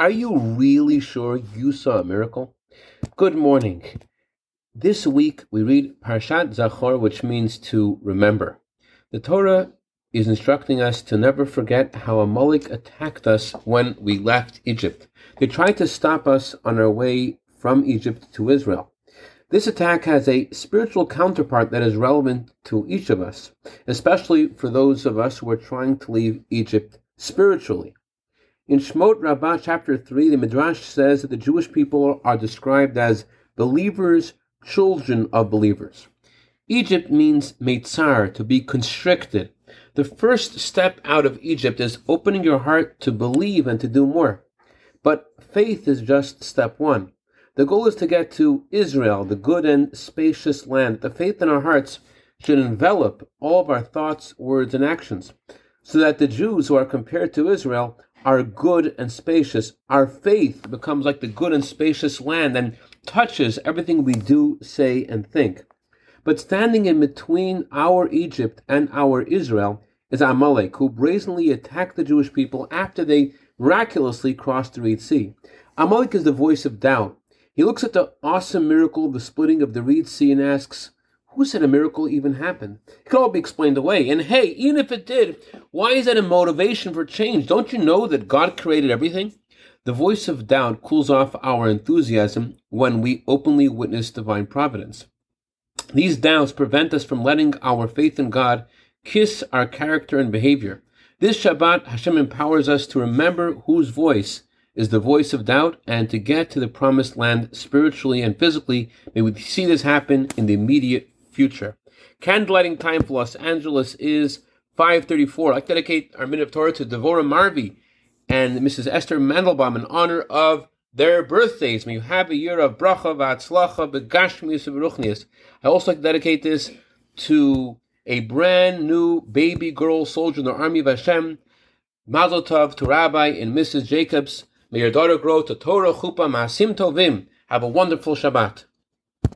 Are you really sure you saw a miracle? Good morning. This week we read Parshat Zachor, which means to remember. The Torah is instructing us to never forget how Amalek attacked us when we left Egypt. They tried to stop us on our way from Egypt to Israel. This attack has a spiritual counterpart that is relevant to each of us, especially for those of us who are trying to leave Egypt spiritually. In Shmot Rabbah chapter 3, the Midrash says that the Jewish people are described as believers, children of believers. Egypt means meitzar, to be constricted. The first step out of Egypt is opening your heart to believe and to do more. But faith is just step one. The goal is to get to Israel, the good and spacious land. The faith in our hearts should envelop all of our thoughts, words, and actions, so that the Jews who are compared to Israel are good and spacious. Our faith becomes like the good and spacious land and touches everything we do, say, and think. But standing in between our Egypt and our Israel is Amalek, who brazenly attacked the Jewish people after they miraculously crossed the Red Sea. Amalek is the voice of doubt. He looks at the awesome miracle of the splitting of the Red Sea and asks, who said a miracle even happened? It could all be explained away. And hey, even if it did, why is that a motivation for change? Don't you know that God created everything? The voice of doubt cools off our enthusiasm when we openly witness divine providence. These doubts prevent us from letting our faith in God kiss our character and behavior. This Shabbat, Hashem empowers us to remember whose voice is the voice of doubt and to get to the promised land spiritually and physically. May we see this happen in the immediate future. Candlelighting time for Los Angeles is 534. I'd like to dedicate our minute of Torah to Devorah Marvi and Mrs. Esther Mandelbaum in honor of their birthdays. May you have a year of bracha v'atzlacha begashmius v'ruchnius. I also like to dedicate this to a brand new baby girl soldier in the army of Hashem, Mazel Tov to Rabbi and Mrs. Jacobs. May your daughter grow to Torah chupa masim tovim. Have a wonderful Shabbat.